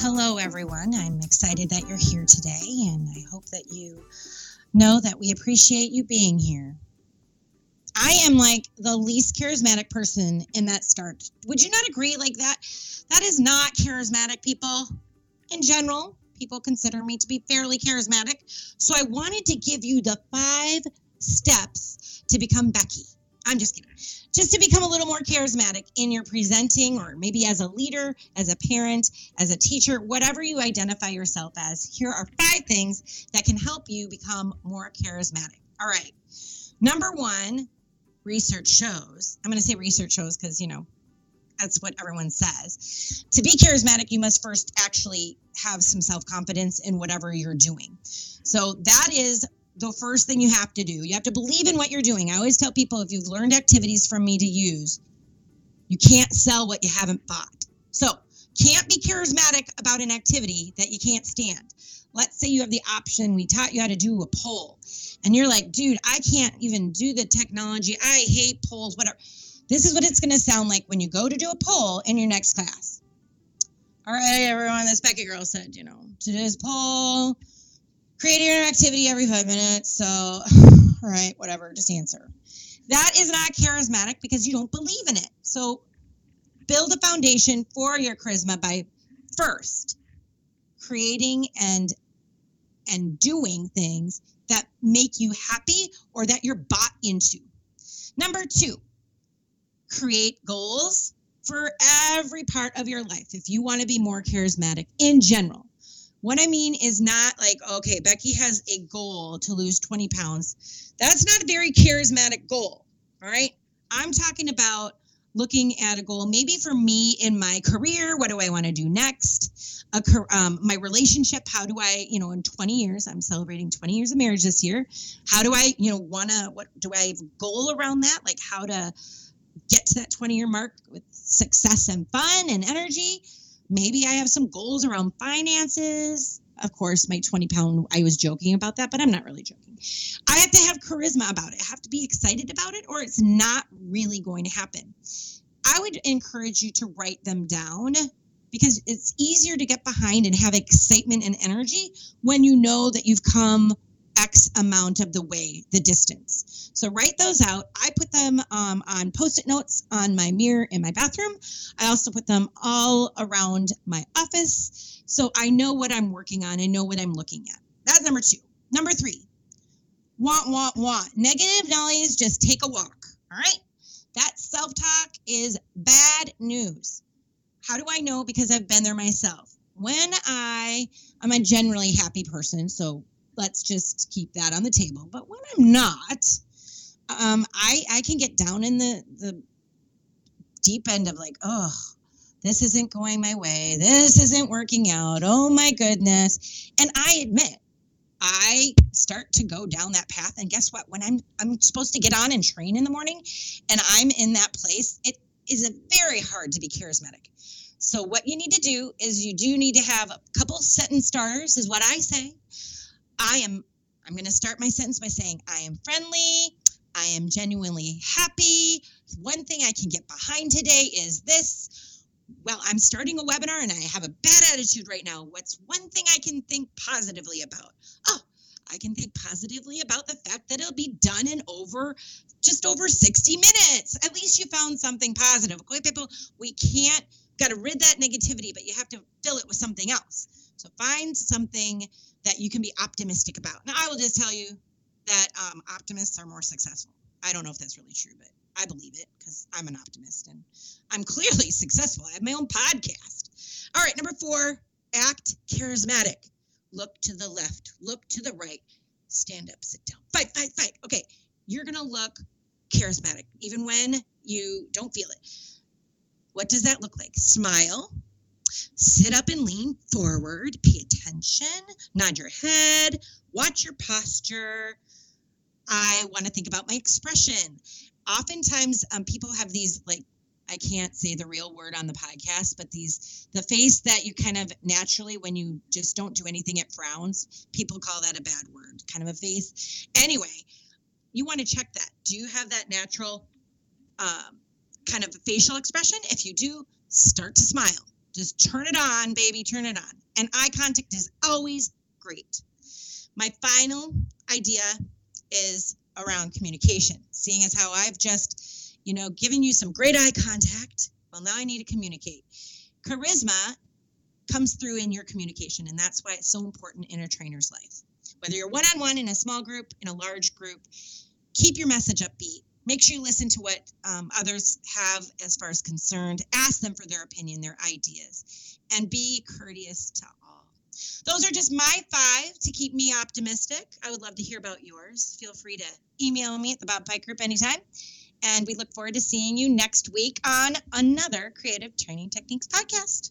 hello, everyone. I'm excited that you're here today, and I hope that you know that we appreciate you being here. I am like the least charismatic person in that start. Would you not agree like that? That is not charismatic, people. In general, people consider me to be fairly charismatic. So I wanted to give you the five steps to become Becky. I'm just kidding. Just to become a little more charismatic in your presenting, or maybe as a leader, as a parent, as a teacher, whatever you identify yourself as. Here are five things that can help you become more charismatic. All right. Number one, research shows. I'm going to say research shows because, you know, that's what everyone says. To be charismatic, you must first actually have some self confidence in whatever you're doing. So that is the first thing you have to do. You have to believe in what you're doing. I always tell people if you've learned activities from me to use, you can't sell what you haven't bought. So, can't be charismatic about an activity that you can't stand. Let's say you have the option, we taught you how to do a poll, and you're like, dude, I can't even do the technology. I hate polls, whatever. This is what it's going to sound like when you go to do a poll in your next class. All right, everyone, this Becky girl said, you know, today's poll create your activity every five minutes. So, all right, whatever, just answer. That is not charismatic because you don't believe in it. So, build a foundation for your charisma by first creating and and doing things that make you happy or that you're bought into. Number 2, create goals for every part of your life if you want to be more charismatic in general. What I mean is not like, okay, Becky has a goal to lose 20 pounds. That's not a very charismatic goal. All right. I'm talking about looking at a goal, maybe for me in my career. What do I want to do next? A, um, my relationship. How do I, you know, in 20 years, I'm celebrating 20 years of marriage this year. How do I, you know, want to, what do I have a goal around that? Like how to get to that 20 year mark with success and fun and energy maybe I have some goals around finances. Of course, my 20 pound, I was joking about that, but I'm not really joking. I have to have charisma about it. I have to be excited about it, or it's not really going to happen. I would encourage you to write them down because it's easier to get behind and have excitement and energy when you know that you've come X amount of the way, the distance. So write those out. I put them um, on post it notes on my mirror in my bathroom. I also put them all around my office. So I know what I'm working on and know what I'm looking at. That's number two. Number three, want, want, want. Negative noise, just take a walk. All right. That self talk is bad news. How do I know? Because I've been there myself. When I, I'm a generally happy person, so let's just keep that on the table. But when I'm not, um, I I can get down in the the deep end of like, oh, this isn't going my way. This isn't working out. Oh my goodness. And I admit, I start to go down that path. And guess what? When I'm I'm supposed to get on and train in the morning and I'm in that place, it is very hard to be charismatic. So what you need to do is you do need to have a couple set sentence starters, is what I say. I am, I'm going to start my sentence by saying, I am friendly. I am genuinely happy. One thing I can get behind today is this. Well, I'm starting a webinar and I have a bad attitude right now. What's one thing I can think positively about? Oh, I can think positively about the fact that it'll be done in over just over 60 minutes. At least you found something positive. Okay, people, we can't got to rid that negativity, but you have to fill it with something else. So find something that you can be optimistic about. Now, I will just tell you that um, optimists are more successful. I don't know if that's really true, but I believe it because I'm an optimist and I'm clearly successful. I have my own podcast. All right, number four, act charismatic. Look to the left, look to the right, stand up, sit down, fight, fight, fight. Okay, you're going to look charismatic even when you don't feel it. What does that look like? Smile, Sit up and lean forward, pay attention, nod your head, watch your posture. I want to think about my expression. Oftentimes, um, people have these like I can't say the real word on the podcast, but these the face that you kind of naturally when you just don't do anything it frowns. People call that a bad word, kind of a face. Anyway, you want to check that. Do you have that natural um, kind of facial expression? If you do, start to smile. Just turn it on, baby, turn it on. And eye contact is always great. My final idea is around communication, seeing as how I've just, you know, given you some great eye contact. Well, now I need to communicate. Charisma comes through in your communication, and that's why it's so important in a trainer's life. Whether you're one on one in a small group, in a large group, keep your message upbeat. Make sure you listen to what um, others have as far as concerned. Ask them for their opinion, their ideas, and be courteous to all. Those are just my five to keep me optimistic. I would love to hear about yours. Feel free to email me at the Bob Pike Group anytime. And we look forward to seeing you next week on another Creative Training Techniques podcast.